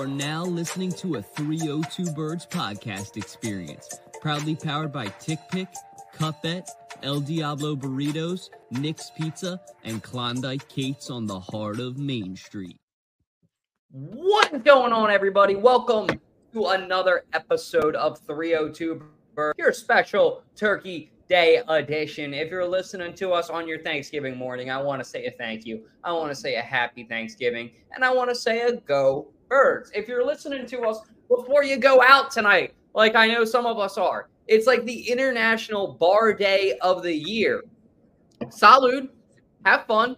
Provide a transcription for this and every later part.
You are now listening to a 302 Birds podcast experience, proudly powered by Tick Pick, Cutbet, El Diablo Burritos, Nick's Pizza, and Klondike Kate's on the heart of Main Street. What is going on, everybody? Welcome to another episode of 302 Birds, your special Turkey Day edition. If you're listening to us on your Thanksgiving morning, I want to say a thank you. I want to say a happy Thanksgiving, and I want to say a go birds. If you're listening to us before you go out tonight, like I know some of us are, it's like the International Bar Day of the Year. Salud, have fun,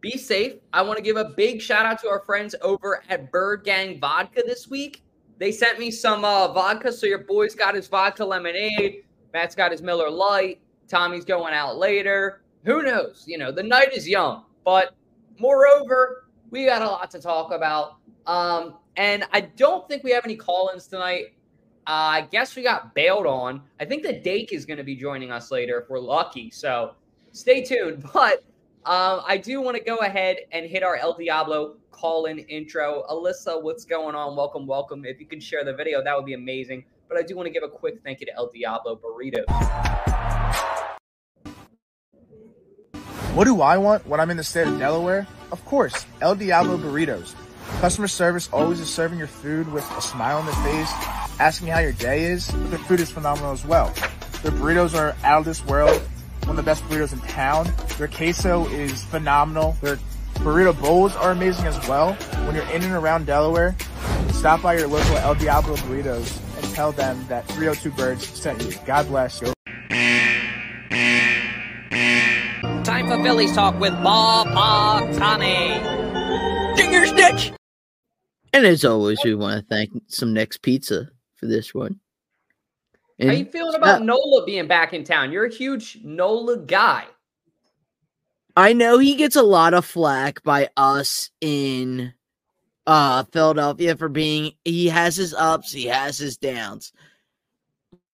be safe. I want to give a big shout out to our friends over at Bird Gang Vodka this week. They sent me some uh, vodka, so your boy's got his vodka lemonade. Matt's got his Miller Lite. Tommy's going out later. Who knows? You know, the night is young. But moreover, we got a lot to talk about. Um, and I don't think we have any call ins tonight. Uh, I guess we got bailed on. I think the Dake is going to be joining us later if we're lucky. So stay tuned. But um, I do want to go ahead and hit our El Diablo call in intro. Alyssa, what's going on? Welcome, welcome. If you could share the video, that would be amazing. But I do want to give a quick thank you to El Diablo Burritos. What do I want when I'm in the state of Delaware? Of course, El Diablo Burritos. Customer service always is serving your food with a smile on their face, asking how your day is, but their food is phenomenal as well. Their burritos are out of this world, one of the best burritos in town. Their queso is phenomenal. Their burrito bowls are amazing as well. When you're in and around Delaware, stop by your local El Diablo Burritos and tell them that 302 Birds sent you. God bless you. Phillies talk with Bob Bob Tommy. Fingers Nick. And as always, we want to thank some Nick's Pizza for this one. How you feeling about uh, Nola being back in town? You're a huge Nola guy. I know he gets a lot of flack by us in uh Philadelphia for being he has his ups, he has his downs.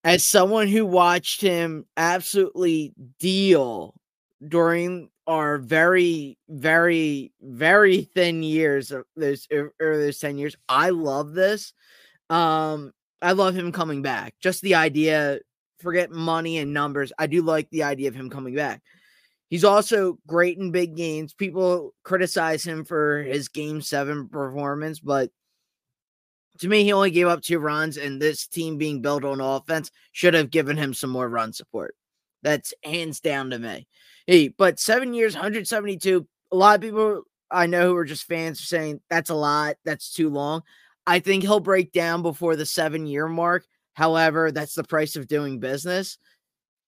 As someone who watched him absolutely deal during our very, very, very thin years of those or those 10 years, I love this. Um, I love him coming back. Just the idea, forget money and numbers. I do like the idea of him coming back. He's also great in big games. People criticize him for his game seven performance, but to me, he only gave up two runs, and this team being built on offense should have given him some more run support. That's hands down to me. But seven years, 172. A lot of people I know who are just fans are saying that's a lot. That's too long. I think he'll break down before the seven year mark. However, that's the price of doing business.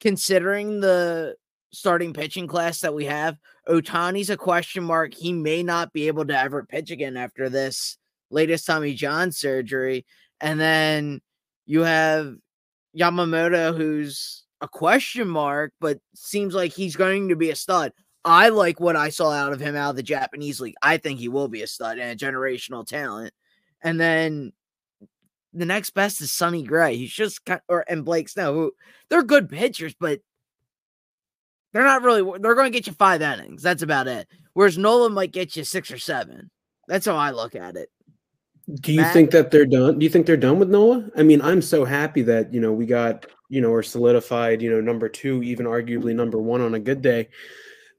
Considering the starting pitching class that we have, Ohtani's a question mark. He may not be able to ever pitch again after this latest Tommy John surgery. And then you have Yamamoto, who's a question mark, but seems like he's going to be a stud. I like what I saw out of him out of the Japanese league. I think he will be a stud and a generational talent. And then the next best is Sonny Gray. He's just kind or and Blake Snell, who they're good pitchers, but they're not really they're going to get you five innings. That's about it. Whereas Nolan might get you six or seven. That's how I look at it. Do you Matt? think that they're done? Do you think they're done with Noah? I mean, I'm so happy that you know we got you know or solidified you know number two, even arguably number one on a good day,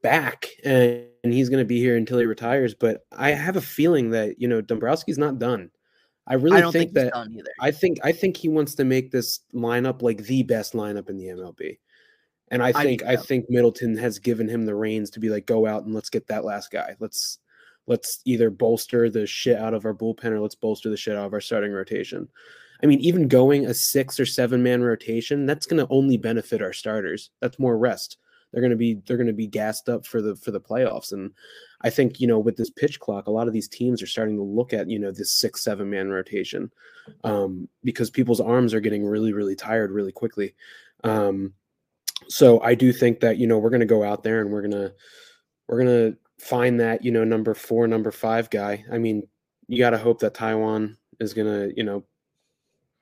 back, and, and he's going to be here until he retires. But I have a feeling that you know Dombrowski's not done. I really I don't think, think, that. I think I think he wants to make this lineup like the best lineup in the MLB. And I think I too. think Middleton has given him the reins to be like, go out and let's get that last guy. Let's let's either bolster the shit out of our bullpen or let's bolster the shit out of our starting rotation. I mean, even going a six or seven man rotation, that's going to only benefit our starters. That's more rest. They're going to be they're going to be gassed up for the for the playoffs. And I think you know with this pitch clock, a lot of these teams are starting to look at you know this six seven man rotation um, because people's arms are getting really really tired really quickly. Um, so I do think that you know we're going to go out there and we're gonna we're gonna find that you know number four, number five guy. I mean, you got to hope that Taijuan is gonna you know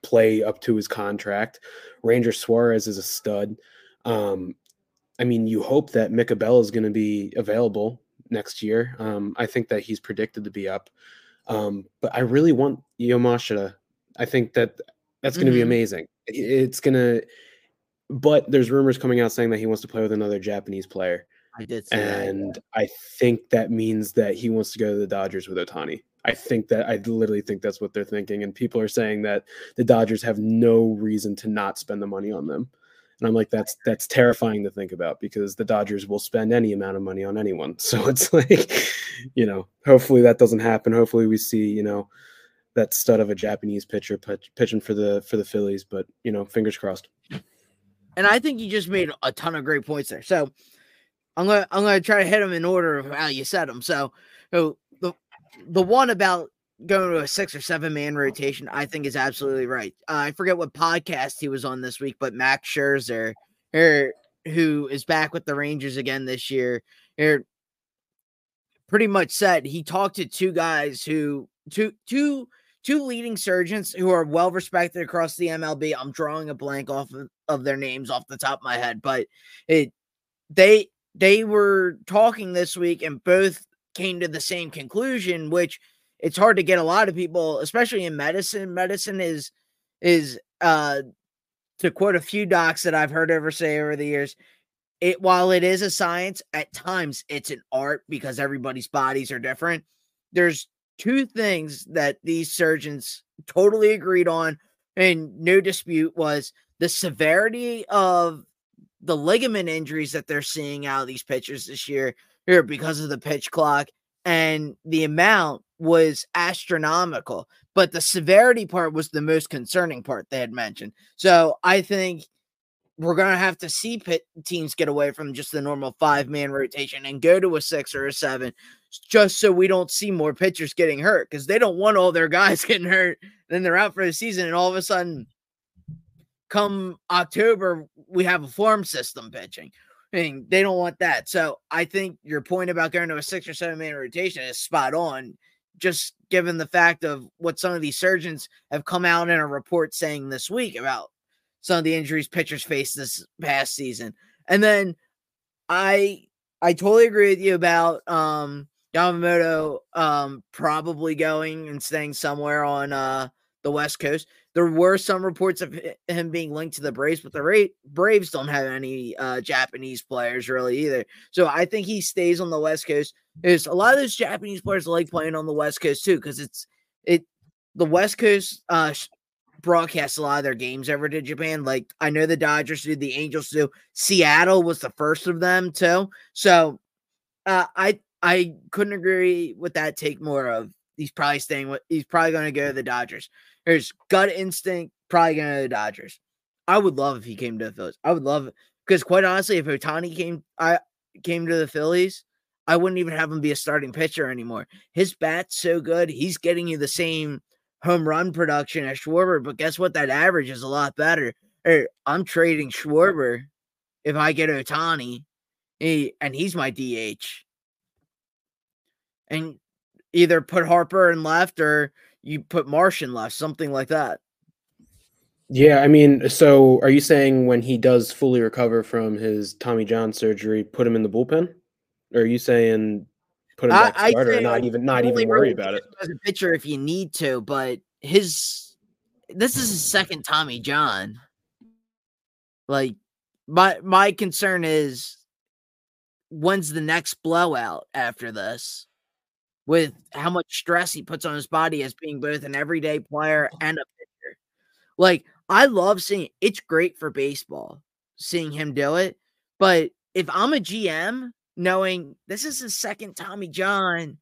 play up to his contract. Ranger Suarez is a stud. Um, I mean, you hope that Micabella is going to be available next year. Um, I think that he's predicted to be up. Um, but I really want Yamashita. I think that that's going to be Mhm. amazing. It's going to, but there's rumors coming out saying that he wants to play with another Japanese player. I did see that. And I think that means that he wants to go to the Dodgers with Ohtani. I think that I literally think that's what they're thinking. And people are saying that the Dodgers have no reason to not spend the money on them. And I'm like, that's that's terrifying to think about because the Dodgers will spend any amount of money on anyone. So it's like, you know, hopefully that doesn't happen. Hopefully we see, you know, that stud of a Japanese pitcher pitch, pitching for the for the Phillies. But you know, fingers crossed. and I think you just made a ton of great points there. So I'm gonna I'm gonna try to hit them in order of how you said them. So, so the the one about going to a six or seven man rotation, I think is absolutely right. Uh, I forget what podcast he was on this week, but Max Scherzer, er, who is back with the Rangers again this year, er, pretty much said he talked to two guys who two two two leading surgeons who are well respected across the MLB. I'm drawing a blank off of, of their names off the top of my head, but it they they were talking this week and both came to the same conclusion, which it's hard to get a lot of people, especially in medicine. Medicine is is uh to quote a few docs that I've heard over say over the years, it while it is a science, at times it's an art because everybody's bodies are different. There's two things that these surgeons totally agreed on and no dispute was the severity of the ligament injuries that they're seeing out of these pitchers this year here because of the pitch clock and the amount was astronomical but the severity part was the most concerning part they had mentioned. So i think we're going to have to see pit teams get away from just the normal five man rotation and go to a six or a seven just so we don't see more pitchers getting hurt because they don't want all their guys getting hurt then they're out for the season and all of a sudden come october we have a farm system pitching and they don't want that so i think your point about going to a six or seven man rotation is spot on just given the fact of what some of these surgeons have come out in a report saying this week about some of the injuries pitchers faced this past season. And then I I totally agree with you about um Yamamoto um probably going and staying somewhere on uh the West Coast. There were some reports of him being linked to the Braves, but the Ra- Braves don't have any uh Japanese players really either. So I think he stays on the West Coast. There's a lot of those Japanese players like playing on the West Coast too, because it's it the West Coast uh sh- broadcast a lot of their games over to Japan. Like I know the Dodgers do, the Angels do. Seattle was the first of them too. So uh, I I couldn't agree with that take more of. He's probably staying with. He's probably going to go to the Dodgers. There's gut instinct. Probably going to the Dodgers. I would love if he came to the Phillies. I would love because quite honestly, if Ohtani came, I came to the Phillies. I wouldn't even have him be a starting pitcher anymore. His bat's so good. He's getting you the same home run production as Schwarber, but guess what? That average is a lot better. Hey, I'm trading Schwarber if I get Ohtani, he, eh, and he's my DH. And either put Harper in left or you put Martian left, something like that. Yeah, I mean, so are you saying when he does fully recover from his Tommy John surgery, put him in the bullpen? Or are you saying put him I- back I starter and not even not even worry about it? as a pitcher if you need to, but his this is his second Tommy John. Like my my concern is when's the next blowout after this? With how much stress he puts on his body as being both an everyday player and a pitcher. Like I love seeing it's great for baseball seeing him do it, but if I'm a GM knowing this is his second Tommy John,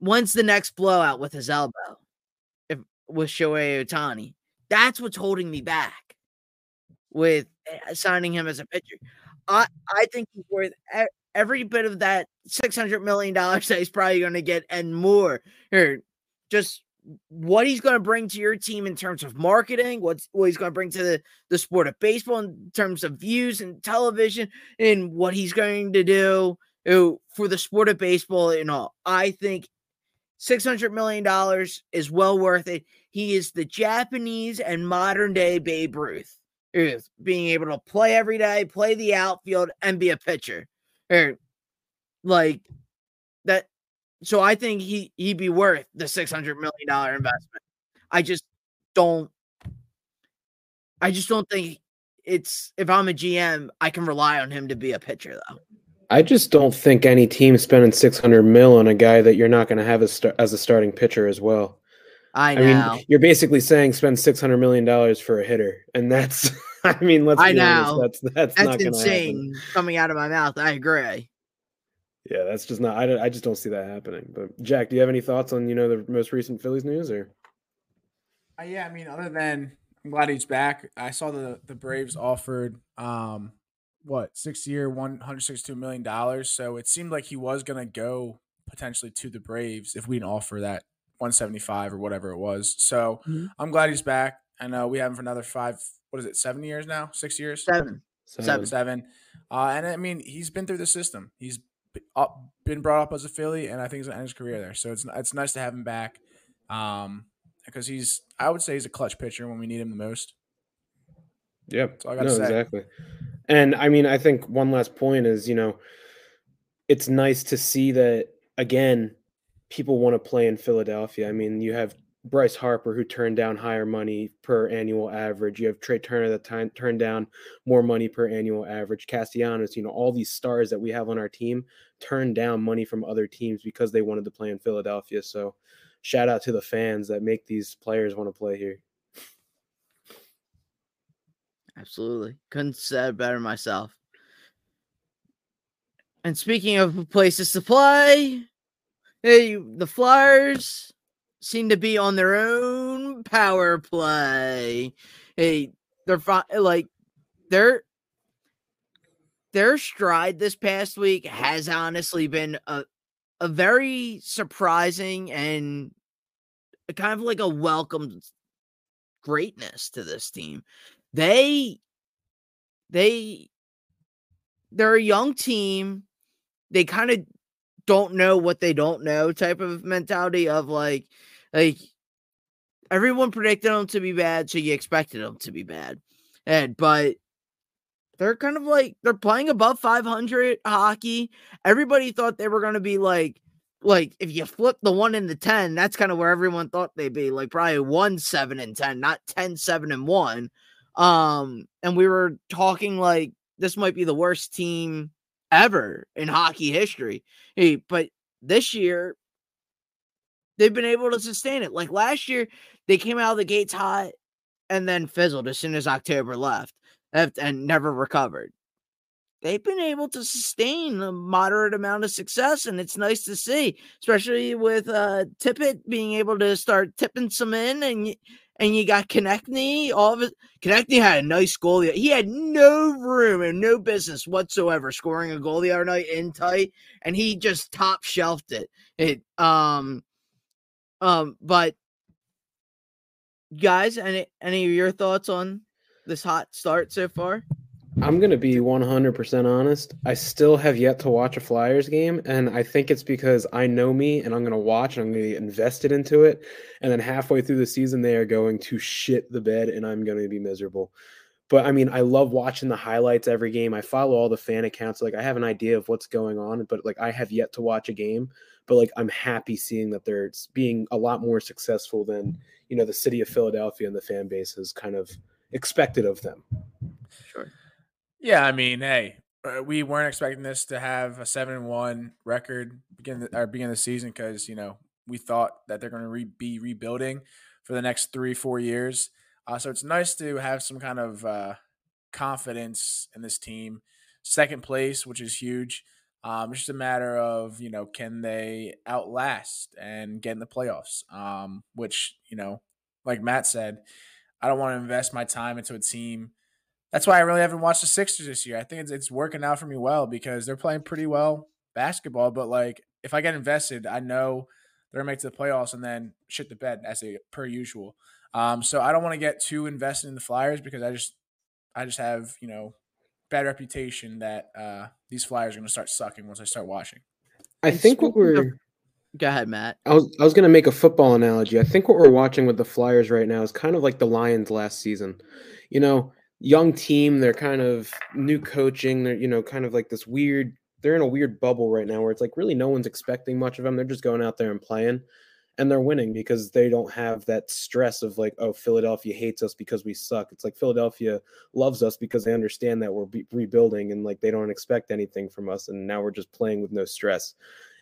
when's the next blowout with his elbow? If with Shohei Ohtani, that's what's holding me back with eh, signing him as a pitcher. I I think he's worth every bit of that six hundred million dollars that he's probably going to get and more. Here, just what he's going to bring to your team in terms of marketing, what's what he's going to bring to the, the sport of baseball in terms of views and television, and what he's going to do for the sport of baseball and all. I think six hundred million dollars is well worth it. He is the Japanese and modern day Babe Ruth, is being able to play every day, play the outfield, and be a pitcher. Or, like that so I think he he'd be worth the six hundred million dollar investment. I just don't. I just don't think it's if I'm a GM, I can rely on him to be a pitcher though. I just don't think any team spending 600 mil on a guy that you're not going to have as, as a starting pitcher as well. I I mean, you're basically saying spend 600 million dollars for a hitter, and that's. I mean, let's I be honest, that's that's, That's not going happen. insane coming out of my mouth. I agree. Yeah, that's just not. I, don't- I just don't see that happening. But Jack, do you have any thoughts on you know the most recent Phillies news or? Uh, yeah, I mean, other than I'm glad he's back. I saw the the Braves offered um what six year, one hundred sixty two million dollars. So it seemed like he was gonna go potentially to the Braves if we didn't offer that one seventy five or whatever it was. So Mhm. I'm glad he's back. I know we have him for another five. What is it? Seven years now? Six years? Seven. Seven. seven. Uh, and I mean, he's been through the system. He's b- up, been brought up as a Philly, and I think he's gonna end his career there. So it's it's nice to have him back, um, because he's I would say he's a clutch pitcher when we need him the most. Yep. all I gotta no, say. exactly. And I mean, I think one last point is, you know, it's nice to see that again, people want to play in Philadelphia. I mean, you have Bryce Harper who turned down higher money per annual average. You have Trey Turner that turned down more money per annual average. Castellanos, you know, all these stars that we have on our team turned down money from other teams because they wanted to play in Philadelphia. So shout out to the fans that make these players want to play here. Absolutely. Couldn't say it better myself. And speaking of places to play, hey, the Flyers seem to be on their own power play. Hey, they're fi- like their their stride this past week has honestly been a a very surprising and kind of like a welcome greatness to this team they they they're a young team they kind of don't know what they don't know type of mentality of like like everyone predicted them to be bad so you expected them to be bad. And but they're kind of like they're playing above 500 hockey. Everybody thought they were going to be like like if you flip the 1 and the 10 that's kind of where everyone thought they'd be like probably 1 7 and 10 not 10 7 and 1 um, and we were talking like this might be the worst team ever in hockey history. Hey, but this year they've been able to sustain it. Like last year, they came out of the gates hot and then fizzled as soon as October left and never recovered. They've been able to sustain a moderate amount of success, and it's nice to see, especially with uh Tippett being able to start tipping some in and and you got Konecny. All of it. Konecny had a nice goal. He had no room and no business whatsoever scoring a goal the other night in tight, and he just top shelved it. It um um, but guys, any any of your thoughts on this hot start so far? I'm going to be 100% honest. I still have yet to watch a Flyers game. And I think it's because I know me and I'm going to watch and I'm going to get invested into it. And then halfway through the season, they are going to shit the bed and I'm going to be miserable. But I mean, I love watching the highlights every game. I follow all the fan accounts. Like, I have an idea of what's going on, but like, I have yet to watch a game. But like, I'm happy seeing that they're being a lot more successful than, you know, the city of Philadelphia and the fan base has kind of expected of them. Sure. Yeah, I mean, hey, uh, we weren't expecting this to have a seven and one record begin the, or begin the season because you know we thought that they're going to re- be rebuilding for the next three four years. Uh, so it's nice to have some kind of uh, confidence in this team. Second place, which is huge. Um, it's just a matter of you know can they outlast and get in the playoffs. Um, which you know, like Matt said, I don't want to invest my time into a team that's why I really haven't watched the Sixers this year. I think it's, it's working out for me well because they're playing pretty well basketball. But like, if I get invested, I know they're gonna make to the playoffs and then shit the bed as they per usual. Um, so I don't want to get too invested in the Flyers because I just I just have you know bad reputation that uh, these Flyers are gonna start sucking once I start watching. I And think what we're Go ahead, Matt. I was I was gonna make a football analogy. I think what we're watching with the Flyers right now is kind of like the Lions last season. You know, young team, they're kind of new coaching, they're you know, kind of like this weird they're in a weird bubble right now where it's like really no one's expecting much of them. They're just going out there and playing and they're winning because they don't have that stress of like, oh, Philadelphia hates us because we suck. It's like Philadelphia loves us because they understand that we're be- rebuilding and like they don't expect anything from us. And now we're just playing with no stress.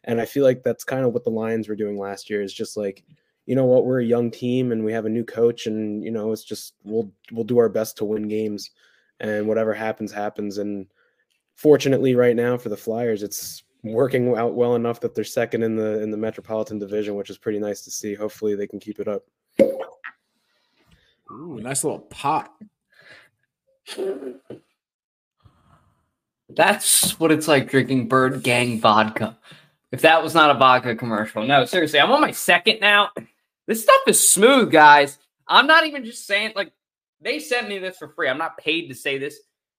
And I feel like that's kind of what the Lions were doing last year is just like, you know what, we're a young team and we have a new coach and you know, it's just we'll we'll do our best to win games and whatever happens happens and fortunately right now for the Flyers it's working out well enough that they're second in the in the Metropolitan Division, which is pretty nice to see. Hopefully they can keep it up. Ooh, nice little pot. That's what it's like drinking Bird Gang vodka. If that was not a vodka commercial. No, seriously, I'm on my second now. This stuff is smooth, guys. I'm not even just saying, like, they sent me this for free. I'm not paid to say this.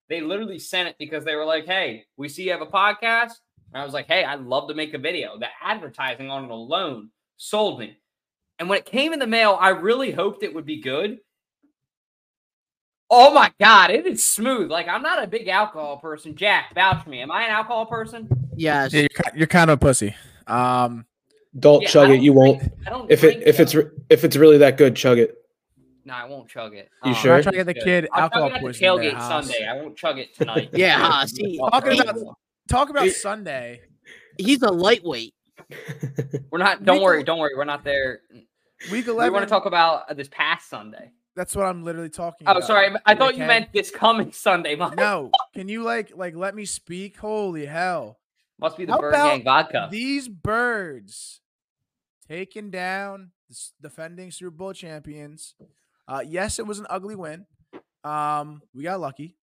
They literally sent it because they were like, hey, we see you have a podcast. And I was like, hey, I'd love to make a video. The advertising on it alone sold me. And when it came in the mail, I really hoped it would be good. Oh my god, it is smooth. Like I'm not a big alcohol person. Jack, vouch for me. Am I an alcohol person? Yes. Yeah, you're, you're kind of a pussy. Um, Don't Yeah, chug it. You don't won't. drink- I don't If it drink, if it's re- if it's really that good, chug it. no, I won't chug it. You Um, sure? I'm trying to get the kid I'll alcohol chug it at the poisoning. in their tailgate. Sunday. I won't chug it tonight. Yeah, Haas, he- Talking about talk about It- Sunday. he's a lightweight. We're not. Don't Week worry. Don't worry. We're not there. Week We want to talk about uh, this past Sunday. That's what I'm literally talking Oh, about. sorry. I thought you meant this coming Sunday. My No, can you like like let me speak? Holy hell! must be the How Bird Gang vodka. These birds taking down the defending Super Bowl champions. Uh, yes, it was an ugly win. Um, we got lucky,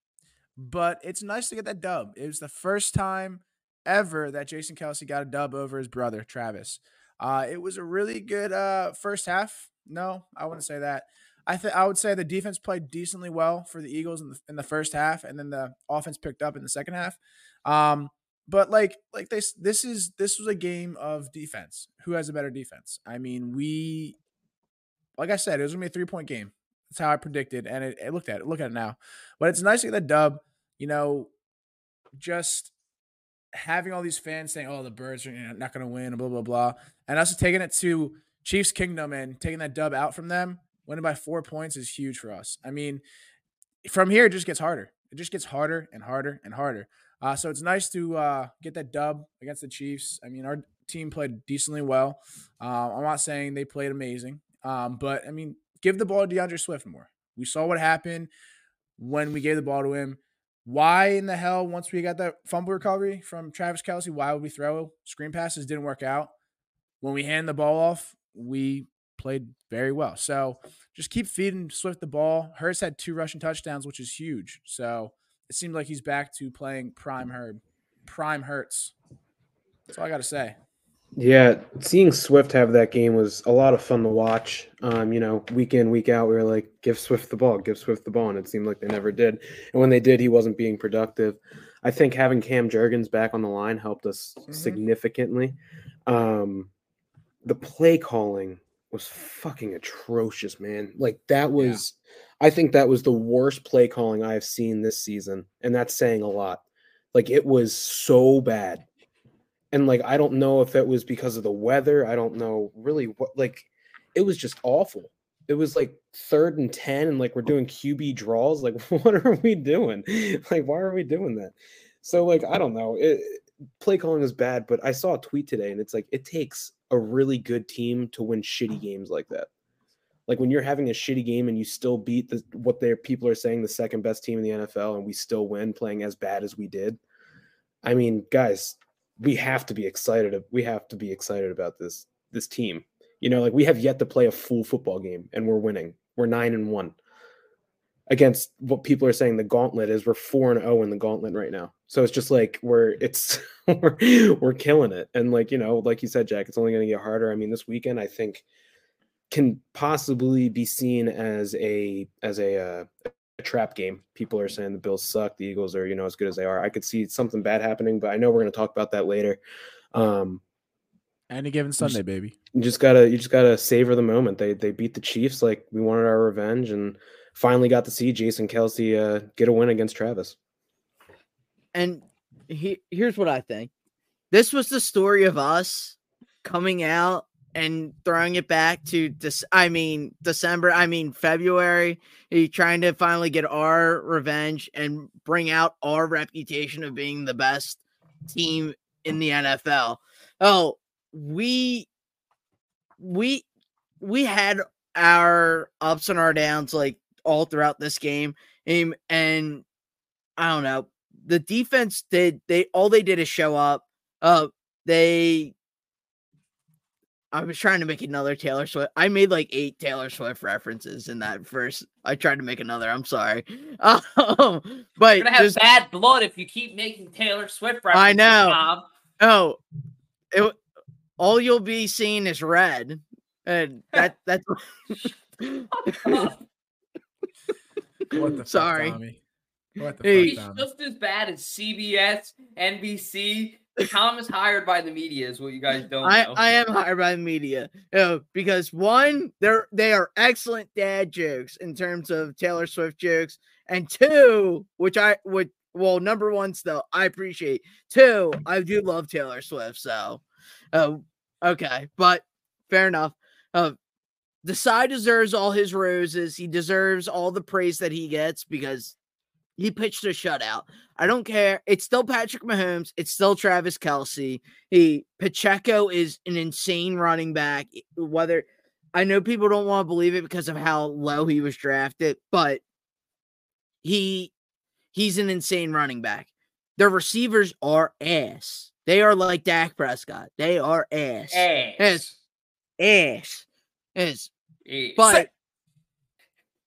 but it's nice to get that dub. It was the first time ever that Jason Kelce got a dub over his brother Travis. Uh, it was a really good uh, first half. No, I wouldn't say that. I think I would say the defense played decently well for the Eagles in the, in the first half, and then the offense picked up in the second half. Um, but like like this this is this was a game of defense. Who has a better defense? I mean, we like I said, it was gonna be a three point game. That's how I predicted, and it, it looked at it. Look at it now. But it's nice to get the dub. You know, just having all these fans saying, "Oh, the Birds are not going to win," and blah blah blah, and also taking it to Chiefs Kingdom and taking that dub out from them, winning by four points is huge for us. I mean, from here it just gets harder. It just gets harder and harder and harder. Uh, so it's nice to uh, get that dub against the Chiefs. I mean, our team played decently well. Uh, I'm not saying they played amazing, um, but I mean, give the ball to DeAndre Swift more. We saw what happened when we gave the ball to him. Why in the hell, once we got that fumble recovery from Travis Kelce, why would we throw screen passes? Didn't work out. When we hand the ball off, we played very well. So just keep feeding Swift the ball. Hurts had two rushing touchdowns, which is huge. So it seemed like he's back to playing prime Herb, prime Hurts. That's all I got to say. Yeah, seeing Swift have that game was a lot of fun to watch. Um, you know, week in, week out, we were like, give Swift the ball, give Swift the ball. And it seemed like they never did. And when they did, he wasn't being productive. I think having Cam Jurgens back on the line helped us Mhm. significantly. Um, the play calling was fucking atrocious, man. Like that was I think that was the worst play calling I've seen this season. And that's saying a lot. Like it was so bad and like I don't know if it was because of the weather. I don't know really what like it was just awful. It was like third and ten, and like we're doing QB draws. Like, what are we doing? Like, why are we doing that? So like I don't know. It, play calling is bad, but I saw a tweet today, and it's like it takes a really good team to win shitty games like that. Like when you're having a shitty game and you still beat the what their people are saying the second best team in the NFL, and we still win playing as bad as we did. I mean, guys, we have to be excited. We have to be excited about this this team. You know, like we have yet to play a full football game, and we're winning. We're nine and one against what people are saying the gauntlet is. We're four and zero in the gauntlet right now. So it's just like we're it's we're, we're killing it. And like you know, like you said, Jack, it's only going to get harder. I mean, this weekend I think can possibly be seen as a as a uh, a trap game. People are saying the Bills suck, the Eagles are, you know, as good as they are. I could see something bad happening, but I know we're going to talk about that later. Um, Any given Sunday, baby. you just gotta, you just gotta savor the moment. They they beat the Chiefs like we wanted our revenge, and finally got to see Jason Kelce uh, get a win against Travis. And he, here's what I think. This was the story of us coming out and throwing it back to this. I mean December. I mean February. He trying to finally get our revenge and bring out our reputation of being the best team in the NFL. Oh, we we we had our ups and our downs like all throughout this game. Um, and I don't know. The defense did they all they did is show up. Uh they I was trying to make another Taylor Swift. I made like eight Taylor Swift references in that first. I tried to make another. I'm sorry. Um, but You're gonna have just- bad blood if you keep making Taylor Swift references. I know. Tom. Oh, it, all you'll be seeing is red, and that that's. What the fuck, Sorry. Tommy? What the Hey. He's fuck, Tommy? just as bad as CBS, NBC. Tom is hired by the media, is what you guys don't I, know. I am hired by the media you know, because one, they're they are excellent dad jokes in terms of Taylor Swift jokes, and two, which I would well, number one still I appreciate. Two, I do love Taylor Swift, so uh, okay, but fair enough. Uh, Desai deserves all his roses. He deserves all the praise that he gets because he pitched a shutout. I don't care. It's still Patrick Mahomes. It's still Travis Kelce. He Pacheco is an insane running back. Whether I know people don't want to believe it because of how low he was drafted, but he he's an insane running back. The receivers are ass. They are like Dak Prescott. They are ass. Ass. Yes. Ass. Yes. Eh, But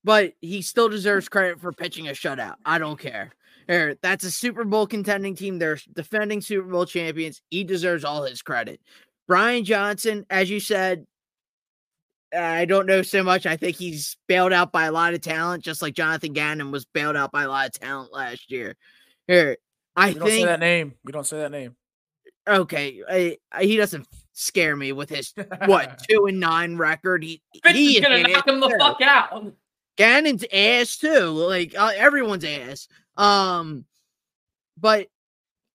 but he still deserves credit for pitching a shutout. I don't care. There, That's a Super Bowl contending team. They're defending Super Bowl champions. He deserves all his credit. Brian Johnson, as you said, I don't know so much. I think he's bailed out by a lot of talent, just like Jonathan Gannon was bailed out by a lot of talent last year. Here, I we don't say that name. We don't say that name. okay, I, I- he doesn't scare me with his what two and nine record. He Fitz he is gonna knock him the fuck out. Gannon's ass too. Like uh, everyone's ass. Um, but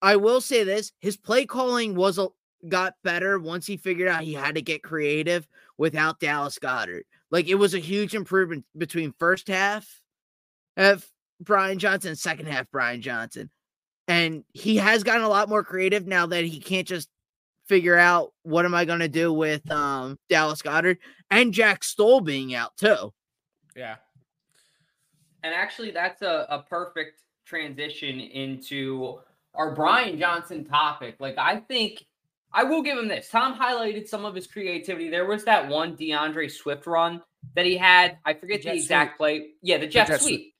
I will say this: his play calling was a got better once he figured out he had to get creative without Dallas Goedert. Like it was a huge improvement between first half of Brian Johnson and second half Brian Johnson. And he has gotten a lot more creative now that he can't just figure out what am I going to do with um Dallas Goedert and Jack Stoll being out too. Yeah. And actually, that's a, a perfect transition into our Brian Johnson topic. Like, I think I will give him this. Tom highlighted some of his creativity. There was that one DeAndre Swift run that he had. I forget the, jet exact play. Yeah, the jet, jet sweep. sweep.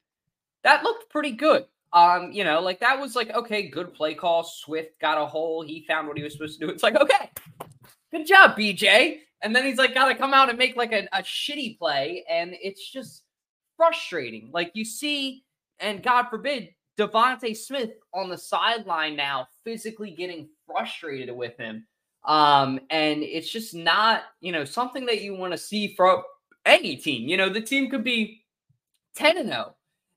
That looked pretty good. Um, you know, like that was like okay, good play call. Swift got a hole. He found what he was supposed to do. It's like okay, good job, BJ. And then he's like, got to come out and make like a, a shitty play, and it's just frustrating. Like you see, and God forbid, DeVonta Smith on the sideline now, physically getting frustrated with him. Um, and it's just not, you know, something that you want to see from any team. You know, the team could be 10 and 0.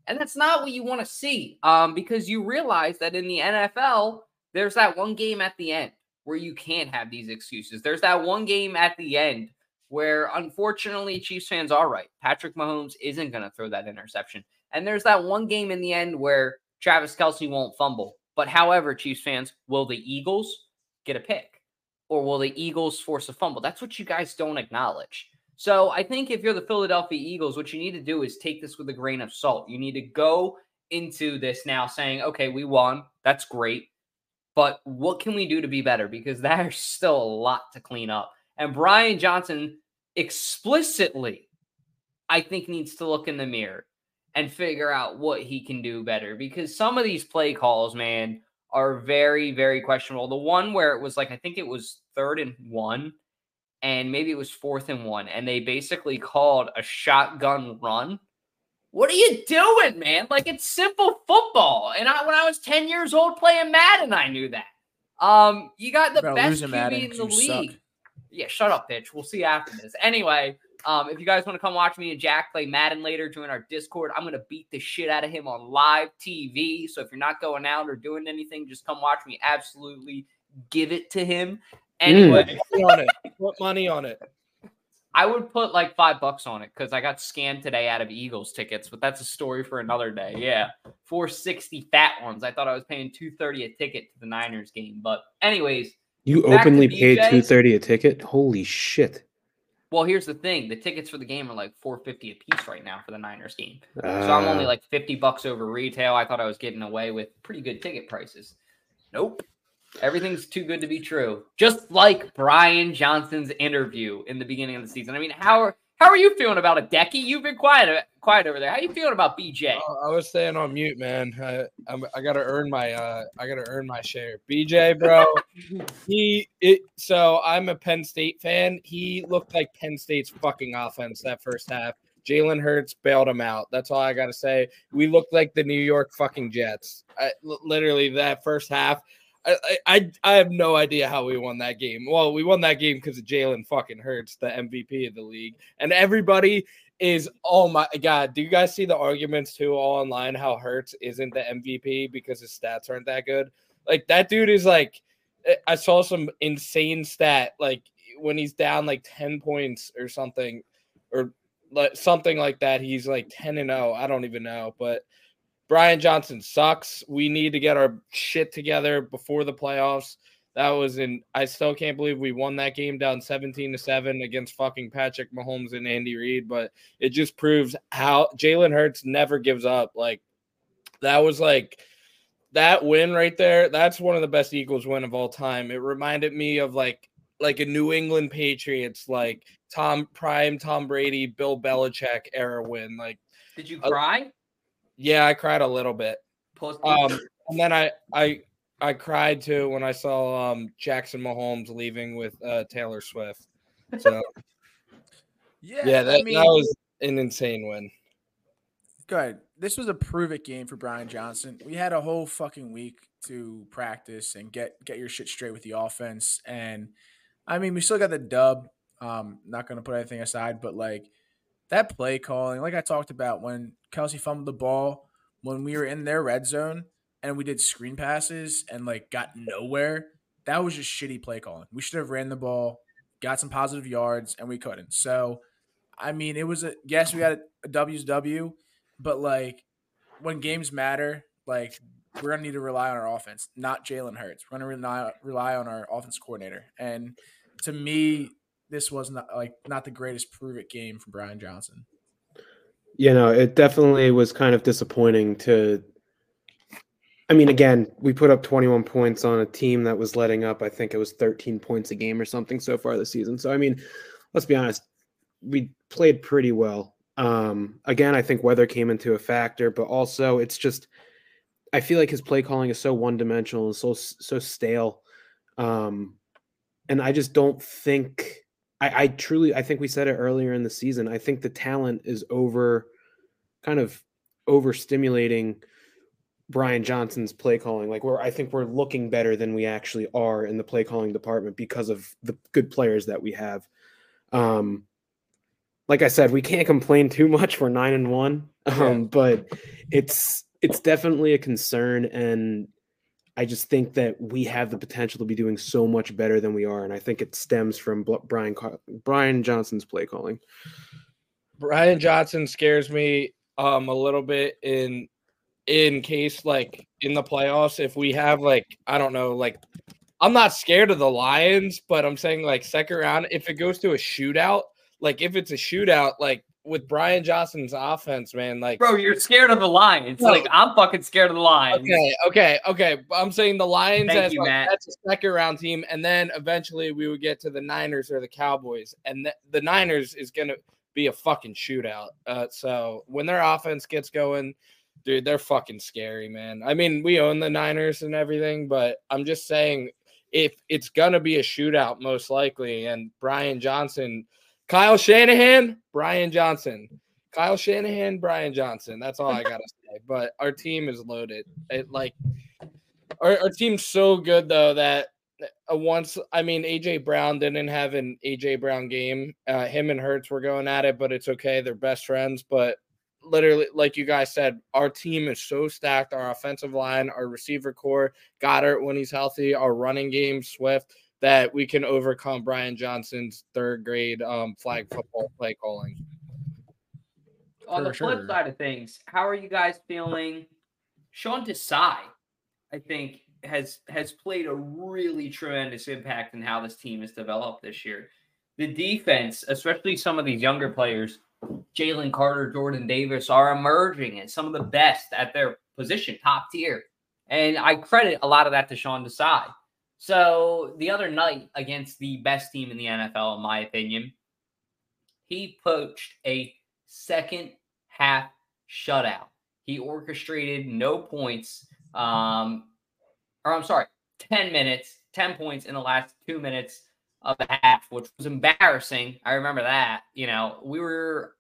And that's not what you want to see. Um, because you realize that in the NFL, there's that one game at the end where you can't have these excuses. There's that one game at the end where unfortunately Chiefs fans are right. Patrick Mahomes isn't going to throw that interception. And there's that one game in the end where Travis Kelce won't fumble. But however, Chiefs fans, will the Eagles get a pick? Or will the Eagles force a fumble? That's what you guys don't acknowledge. So I think if you're the Philadelphia Eagles, what you need to do is take this with a grain of salt. You need to go into this now saying, okay, we won. That's great. But what can we do to be better? Because there's still a lot to clean up. And Brian Johnson explicitly, I think, needs to look in the mirror and figure out what he can do better. Because some of these play calls, man, are very, very questionable. The one where it was like, I think it was third and one, and maybe it was fourth and one, and they basically called a shotgun run. What are you doing, man? Like it's simple football. And I, when I was 10 years old playing Madden, I knew that. Um, you got the About best QB Madden in the league. suck. Yeah, shut up, bitch. We'll see after this. Anyway, Um, if you guys want to come watch me and Jack play Madden later, join our Discord. I'm gonna beat the shit out of him on live TV. So if you're not going out or doing anything, just come watch me. Absolutely give it to him. Anyway, Put money on it. Put money on it. I would put like five bucks on it because I got scammed today out of Eagles tickets, but that's a story for another day. Yeah, four sixty fat ones. I thought I was paying two thirty a ticket to the Niners game, but anyways, You Back openly paid two thirty a ticket? Holy shit! well, here's the thing: the tickets for the game are like four fifty a piece right now for the Niners game. So I'm only Ah. like 50 bucks over retail. I thought I was getting away with pretty good ticket prices. Nope. Everything's too good to be true. Just like Brian Johnson's interview in the beginning of the season. I mean, how are how are you feeling about it, Decky? You've been quiet quiet over there. How are you feeling about BJ? Oh, I was staying on mute, man. I, I'm, I gotta earn my uh, I gotta earn my share. BJ, bro, he it. So I'm a Penn State fan. He looked like Penn State's fucking offense that first half. Jalen Hurts bailed him out. That's all I gotta say. We looked like the New York fucking Jets. I, li- literally that first half. I, I- I have no idea how we won that game. Well, we won that game because Jalen fucking Hurts, the MVP of the league, and everybody is oh my god. Do you guys see the arguments too all online how Hurts isn't the MVP because his stats aren't that good? Like that dude is like I- saw some insane stat like when he's down like 10 points or something or like something like that he's like 10 and 0 I don't even know but Brian Johnson sucks. We need to get our shit together before the playoffs. That was in I still can't believe we won that game down 17 to 7 against fucking Patrick Mahomes and Andy Reid but it just proves how Jalen Hurts never gives up. Like that was like that win right there that's one of the best eagles win of all time. It reminded me of like like a new england patriots like tom prime tom brady bill belichick era win like Did you cry? Yeah i cried a little bit um and then i i i cried too when i saw um jackson mahomes leaving with uh taylor swift so Yeah, yeah that, I mean, that was an insane win good. This was a prove it game for Brian Johnson. We had a whole fucking week to practice and get get your shit straight with the offense. And I mean, we still got the dub. Um, not gonna put anything aside, but like that play calling, like I talked about when Kelce fumbled the ball when we were in their red zone and we did screen passes and like got nowhere. That was just shitty play calling. We should have ran the ball, got some positive yards, and we couldn't. So, I mean, it was a yes, we got a, a W's W, but like when games matter, like we're gonna need to rely on our offense, not Jalen Hurts. We're gonna rely rely on our offense coordinator. And to me, this was not like not the greatest prove it game from Brian Johnson. you know, it definitely was kind of disappointing to. I mean, again, we put up 21 points on a team that was letting up, I think it was 13 points a game or something so far this season. So, I mean, let's be honest, we played pretty well. Um, again, I think weather came into a factor, but also it's just, I feel like his play calling is so one dimensional and so, so stale. Um, and I just don't think I, I truly I think we said it earlier in the season. I think the talent is over kind of overstimulating Brian Johnson's play calling. Like we're I think we're looking better than we actually are in the play calling department because of the good players that we have. Um like I said, we can't complain too much. We're nine and one. Um, but it's it's definitely a concern and I just think that we have the potential to be doing so much better than we are, and I think it stems from Brian Brian Johnson's play calling. Brian Johnson scares me um a little bit in in case like in the playoffs if we have like I don't know like I'm not scared of the Lions, but I'm saying like second round if it goes to a shootout, like if it's a shootout like with Brian Johnson's offense, man, like Bro, you're scared of the Lions. No. Like I'm fucking scared of the Lions. Okay, okay, okay. I'm saying the Lions Thank as you, like, that's a second round team, and then eventually we would get to the Niners or the Cowboys, and the, the Niners is gonna be a fucking shootout. Uh, so when their offense gets going, dude, they're fucking scary, man. I mean, we own the Niners and everything, but I'm just saying if it's gonna be a shootout, most likely, and Brian Johnson, Kyle Shanahan, Brian Johnson. Kyle Shanahan, Brian Johnson. That's all I gotta say. But our team is loaded. It like our, our team's so good though that uh, once I mean AJ Brown didn't have an AJ Brown game. Uh, him and Hurts were going at it, but it's okay. They're best friends. But literally, like you guys said, our team is so stacked. Our offensive line, our receiver core, Goedert when he's healthy, our running game, Swift, that we can overcome Brian Johnson's third grade um, flag football play calling. On For the flip sure. side of things, how are you guys feeling? Sean Desai, I think, has has played a really tremendous impact in how this team has developed this year. The defense, especially some of these younger players, Jalen Carter, Jordan Davis, are emerging as some of the best at their position, top tier. And I credit a lot of that to Sean Desai. So the other night against the best team in the NFL, in my opinion, he poached a second half shutout. He orchestrated no points. Um, or I'm sorry, 10 minutes, 10 points in the last two minutes of the half, which was embarrassing. I remember that. You know, we were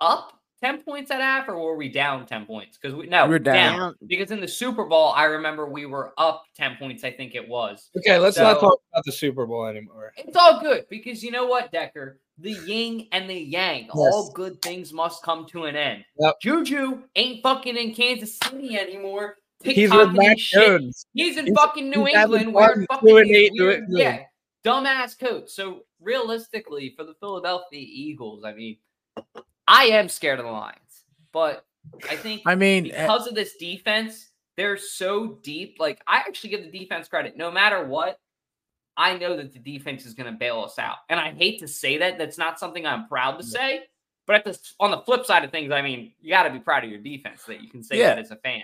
up 10 points at half, or were we down 10 points? Because we no, We were down. Because in the Super Bowl, I remember we were up 10 points, I think it was. Okay, let's not talk about the Super Bowl anymore. It's all good because you know what, Decker? The yin and the yang, all good things must come to an end. Yep. Juju ain't fucking in Kansas City anymore. He's with Mac shit. Jones. He's in He's- fucking New England wearing fun, fucking doing these eight, weird, good. yeah, dumbass coach. So realistically, for the Philadelphia Eagles, I mean, I am scared of the Lions, but I think I mean, eh, because of this defense, they're so deep. Like I actually give the defense credit. No matter what, I know that the defense is going to bail us out. And I hate to say that. That's not something I'm proud to say. But at the on the flip side of things, I mean, you got to be proud of your defense that you can say Yeah. that as a fan.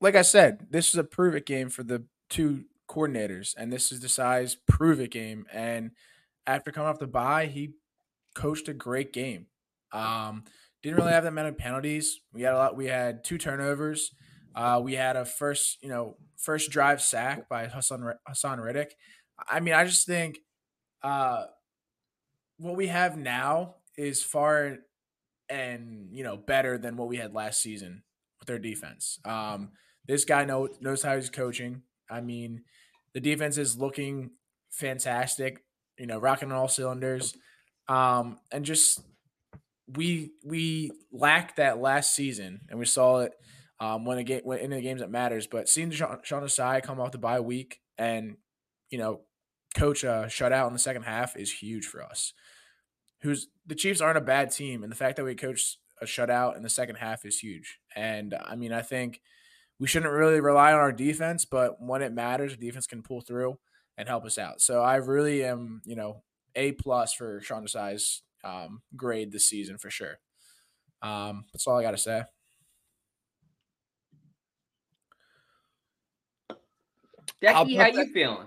like I said, this is a prove it game for the two coordinators, and this is the size prove it game. And after coming off the bye, he coached a great game. Um, didn't really have that many penalties. We had a lot. We had two turnovers. Uh, we had a first, you know, first drive sack by Haason Haason Reddick. I mean, I just think uh, what we have now is far and you know better than what we had last season with their defense. Um, this guy know, knows how he's coaching. I mean, the defense is looking fantastic. You know, rocking on all cylinders, um, and just we we lacked that last season, and we saw it um, when a game when in the games that matters. But seeing Sean, Desai come off the bye week and you know coach a shutout in the second half is huge for us. Who's the Chiefs aren't a bad team, and the fact that we coach a shutout in the second half is huge. And I mean, I think we shouldn't really rely on our defense, but when it matters, the defense can pull through and help us out. So I really am, you know, a plus for Sean Desai's um, grade this season for sure. Um, that's all I got to say. Decky, how, about you feeling?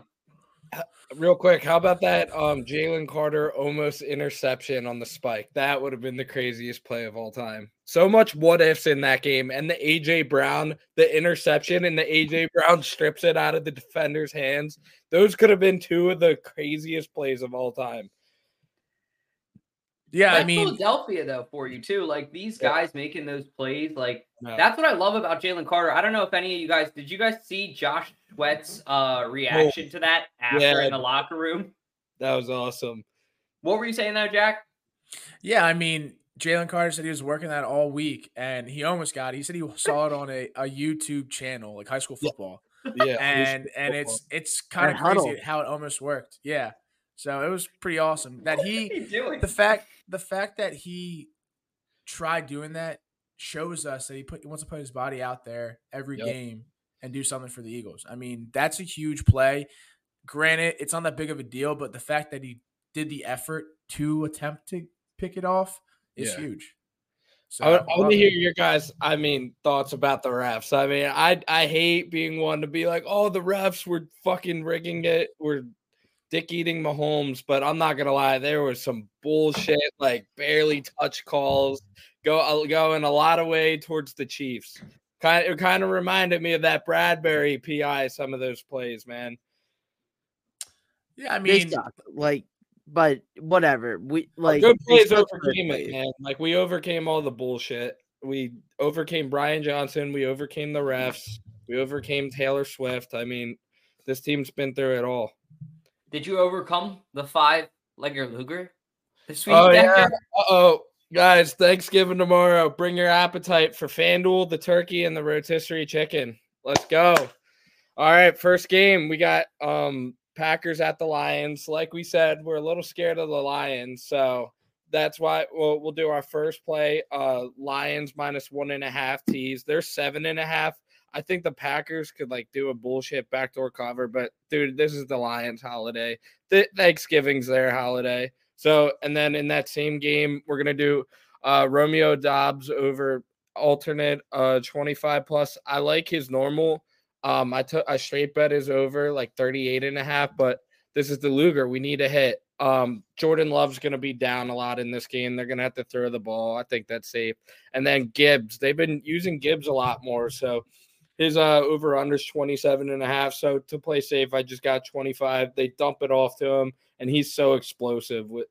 Real quick, how about that um Jalen Carter almost interception on the spike? That would have been the craziest play of all time. So much what ifs in that game. And the AJ Brown, the interception, and the AJ Brown strips it out of the defender's hands. Those could have been two of the craziest plays of all time. Yeah, I mean, Philadelphia though for you too. Like these Yeah. guys making those plays, like No. that's what I love about Jalen Carter. I don't know if any of you guys did. You guys see Josh Sweat's uh reaction to that after Yeah. in the locker room? that was awesome. What were you saying though, Jack? Yeah, I mean, Jalen Carter said he was working that all week, and he almost got it. He said he saw it on a, a YouTube channel, like high school football, Yeah. and and it's it's kind of Huddle. crazy how it almost worked. Yeah, so it was pretty awesome that he doing? the fact the fact that he tried doing that shows us that he put he wants to put his body out there every Yep. game and do something for the Eagles. I mean, that's a huge play. Granted, it's not that big of a deal, but the fact that he did the effort to attempt to pick it off is Yeah. huge. So I, would- want it. hear your guys. I mean, thoughts about the refs. I mean, I I hate being one to be like, oh, the refs were fucking rigging it, we're dick eating Mahomes. But I'm not gonna lie, there was some bullshit, like barely touch calls, go uh, going a lot of way towards the Chiefs. Kind it kind of reminded me of that Bradberry PI. Some of those plays, man. Yeah, I mean, suck. Like, but whatever. We like Good plays overcame it, man. Like we overcame all the bullshit. We overcame Brian Johnson. We overcame the refs. We overcame Taylor Swift. I mean, This team's been through it all. Did you overcome the five legger Luger? Oh yeah. Oh, guys, Thanksgiving tomorrow. Bring your appetite for FanDuel, the turkey, and the rotisserie chicken. Let's go. All right, first game. We got um Packers at the Lions. Like we said, we're a little scared of the Lions, so that's why we'll we'll do our first play. Uh Lions minus one and a half tees. They're seven and a half. I think the Packers could like do a bullshit backdoor cover, but dude, this is the Lions holiday. Th- Thanksgiving's their holiday. So, and then in that same game, we're gonna do uh Romeo Doubs over alternate uh 25 plus. I like his normal. Um, I took a straight bet is over like 38 and a half, but this is the Luger. We need a hit. Um, Jordan Love's going to be down a lot in this game. They're going to have to throw the ball. I think that's safe. And then Gibbs, they've been using Gibbs a lot more. So his uh over under is 27 and a half. So to play safe, I just got 25. They dump it off to him, and he's so explosive. With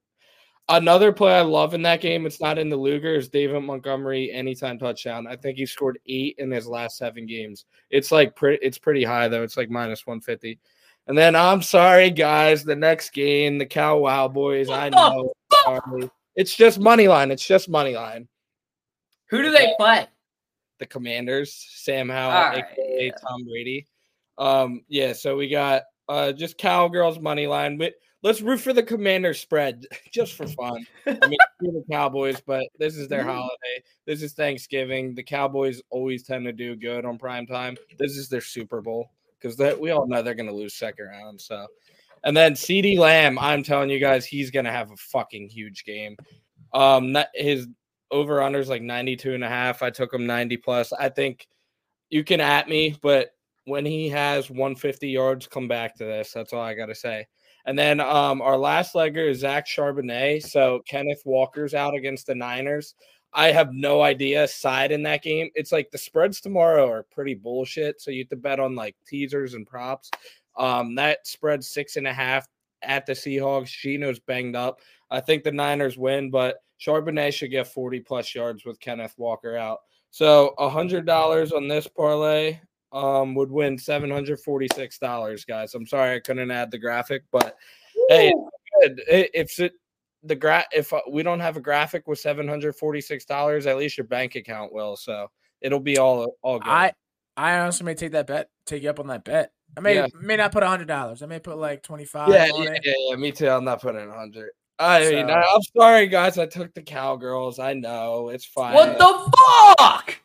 another play I love in that game, it's not in the Luger, is David Montgomery anytime touchdown. I think he scored eight in his last seven games. It's like pretty it's pretty high though. It's like minus 150. And then I'm sorry, guys. The next game, the Cow Wow Boys. I know. Sorry. It's just money line. It's just money line. Who do they play? The Commanders, Sam Howell, All right, aka yeah. Tom Brady. Um, yeah. So we got uh just Cowgirls money line. But let's root for the Commanders spread just for fun. I mean, the Cowboys, but this is their holiday. This is Thanksgiving. The Cowboys always tend to do good on prime time. This is their Super Bowl because that we all know they're going to lose second round. So, and then CeeDee Lamb, I'm telling you guys, he's going to have a fucking huge game. Um, that, his over under is like 92 and a half. I took him 90 plus. I think you can at me, but when he has 150 yards, come back to this. That's all I got to say. And then um, our last legger is Zach Charbonnet. So Kenneth Walker's out against the Niners. I have no idea side in that game. It's like the spreads tomorrow are pretty bullshit. So you have to bet on like teasers and props. Um, that spread six and a half at the Seahawks. Geno's banged up. I think the Niners win, but Charbonnet should get 40 plus yards with Kenneth Walker out. So a hundred dollars on this parlay um would win seven hundred forty six dollars, guys. I'm sorry I couldn't add the graphic, but hey, it's If it the gra if uh, we don't have a graphic with seven hundred forty six dollars, at least your bank account will. So it'll be all all good. I I honestly may take that bet, take you up on that bet. I may Yeah. may not put a hundred dollars. I may put like twenty five. yeah, on yeah, it. yeah, yeah, me too. I'm not putting a hundred. I mean, So- I, I'm sorry, guys. I took the cowgirls. I know it's fine. What the fuck?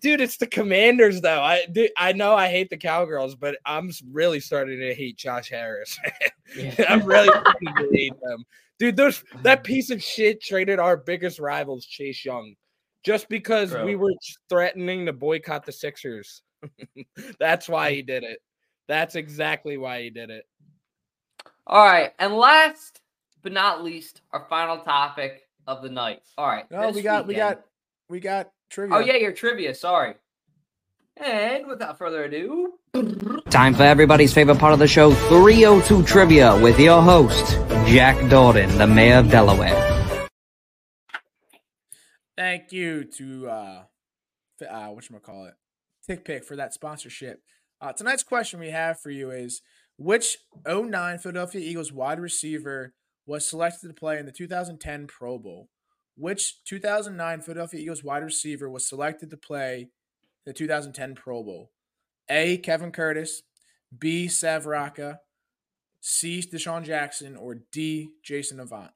dude? It's the Commanders, though. I dude, I know I hate the cowgirls, but I'm really starting to hate Josh Harris. I'm really starting to hate them, dude. Those that piece of shit traded our biggest rivals, Chase Young, just because Bro. we were threatening to boycott the Sixers. That's why mm. he did it. That's exactly why he did it. All right, and last but not least, our final topic of the night. All right, No, we this got we got we got trivia. Oh yeah, your trivia. Sorry. And without further ado, Time for everybody's favorite part of the show 302 Trivia with your host, Jack Dalton, the mayor of Delaware. Thank you to uh, f- uh what call it, TickPick for that sponsorship. Uh, tonight's question we have for you is: Which 09 Philadelphia Eagles wide receiver was selected to play in the 2010 Pro Bowl? Which 2009 Philadelphia Eagles wide receiver was selected to play the 2010 Pro Bowl? A. Kevin Curtis, B. Sav Rocca, C. DeSean Jackson, or D. Jason Avant.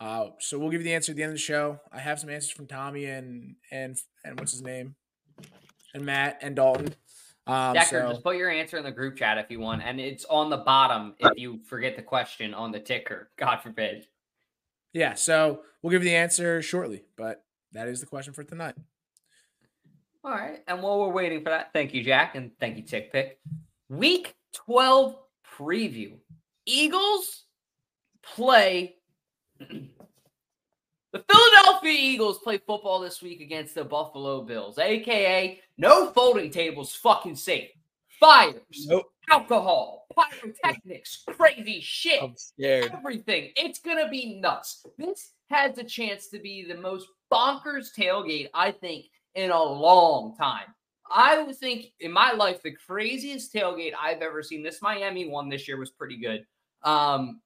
Uh, so we'll give you the answer at the end of the show. I have some answers from Tommy and and and what's his name, and Matt and Dalton. Um, Decker, so- just put your answer in the group chat if you want, and it's on the bottom if you forget the question on the ticker. God forbid. yeah, so we'll give you the answer shortly, but that is the question for tonight. All right, and while we're waiting for that, thank you, Jack, and thank you, TickPick. Week twelve preview. Eagles play. The Philadelphia Eagles play football this week against the Buffalo Bills, aka no folding tables, fucking safe. Fires, Nope. alcohol, pyrotechnics, crazy shit I'm scared. everything. It's gonna be nuts. This has the chance to be the most bonkers tailgate I think in a long time. I would think in my life the craziest tailgate I've ever seen. This Miami one this year was pretty good. Um,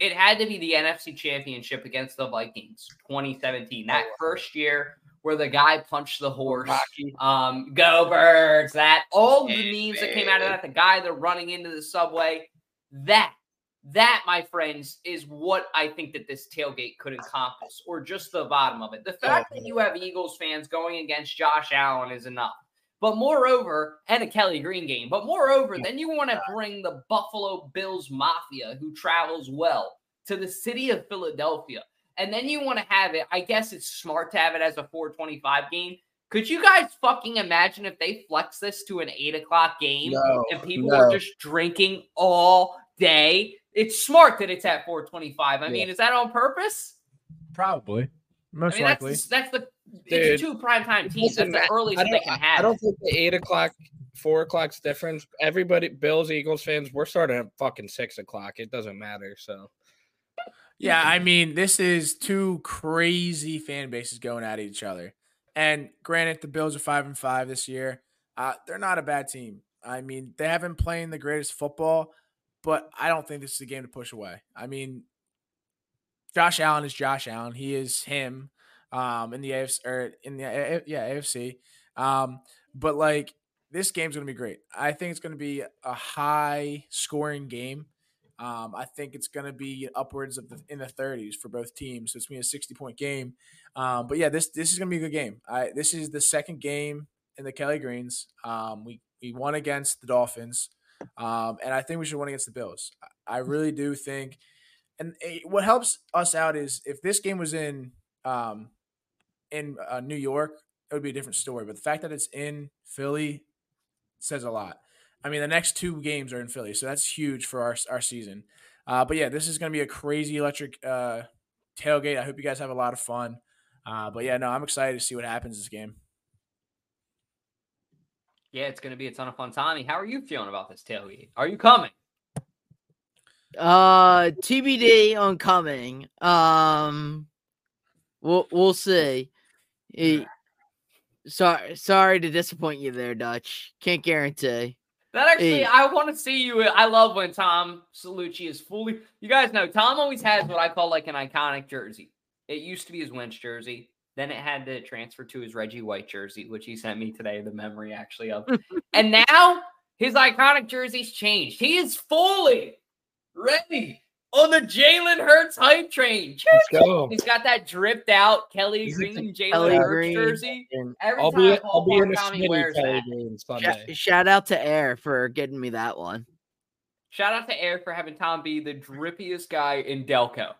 it had to be the NFC Championship against the Vikings, 2017. That first year where the guy punched the horse. Um, go birds! That all the memes that came out of that. The guy that running into the subway. That that, my friends, is what I think that this tailgate could encompass, or just the bottom of it. The fact that you have Eagles fans going against Josh Allen is enough. But moreover, and a Kelly Green game, but moreover, then you want to uh, bring the Buffalo Bills Mafia, who travels well, to the city of Philadelphia. And then you want to have it. I guess it's smart to have it as a 425 game. Could you guys fucking imagine if they flex this to an eight o'clock game No, and people no. are just drinking all day? It's smart that it's at 425. I mean, is that on purpose? Probably. Most I mean, likely. that's that's the Dude, it's two primetime teams. listen, That's the earliest I they don't, can have. I don't think the eight o'clock, four o'clock's difference. Everybody, Bills, Eagles fans, we're starting at fucking six o'clock. It doesn't matter. So Yeah, I mean, this is two crazy fan bases going at each other. And granted, the Bills are five and five this year. Uh, they're not a bad team. I mean, they haven't played the greatest football, but I don't think this is a game to push away. I mean, Josh Allen is Josh Allen. He is him um, in the AFC or in the yeah AFC. Um, but like this game's gonna be great. I think it's gonna be a high scoring game. Um, I think it's going to be upwards of the, in the 30s for both teams. So it's going to be a 60 point game. Um, but yeah, this this is going to be a good game. I, this is the second game in the Kelly Greens. Um, we we won against the Dolphins, um, and I think we should win against the Bills. I I really do think. And eh, what helps us out is if this game was in um, in uh, New York, it would be a different story. But the fact that it's in Philly says a lot. I mean, the next two games are in Philly, so that's huge for our our season. Uh, but yeah, this is going to be a crazy electric uh, tailgate. I hope you guys have a lot of fun. Uh, but yeah, no, I'm excited to see what happens this game. Yeah, it's going to be a ton of fun. Tommy, how are you feeling about this tailgate? Are you coming? Uh, TBD on coming. Um, we'll we'll see. Eh, sorry, sorry to disappoint you there, Dutch. Can't guarantee. That actually, Hey. I want to see you. I love when Tom Salucci is fully. You guys know Tom always has what I call like an iconic jersey. It used to be his Winch jersey. Then it had to transfer to his Reggie White jersey, which he sent me today. The memory actually of, and now his iconic jersey's changed. He is fully ready on the Jalen Hurts hype train. let's go. He's got that dripped out Kelly He's Green Jalen Hurts jersey. Every I'll time be I I'll be in a Tommy wears Kelly that. Green shout, Sunday. shout out to Air for getting me that one. Shout out to Air for having Tom be the drippiest guy in Delco.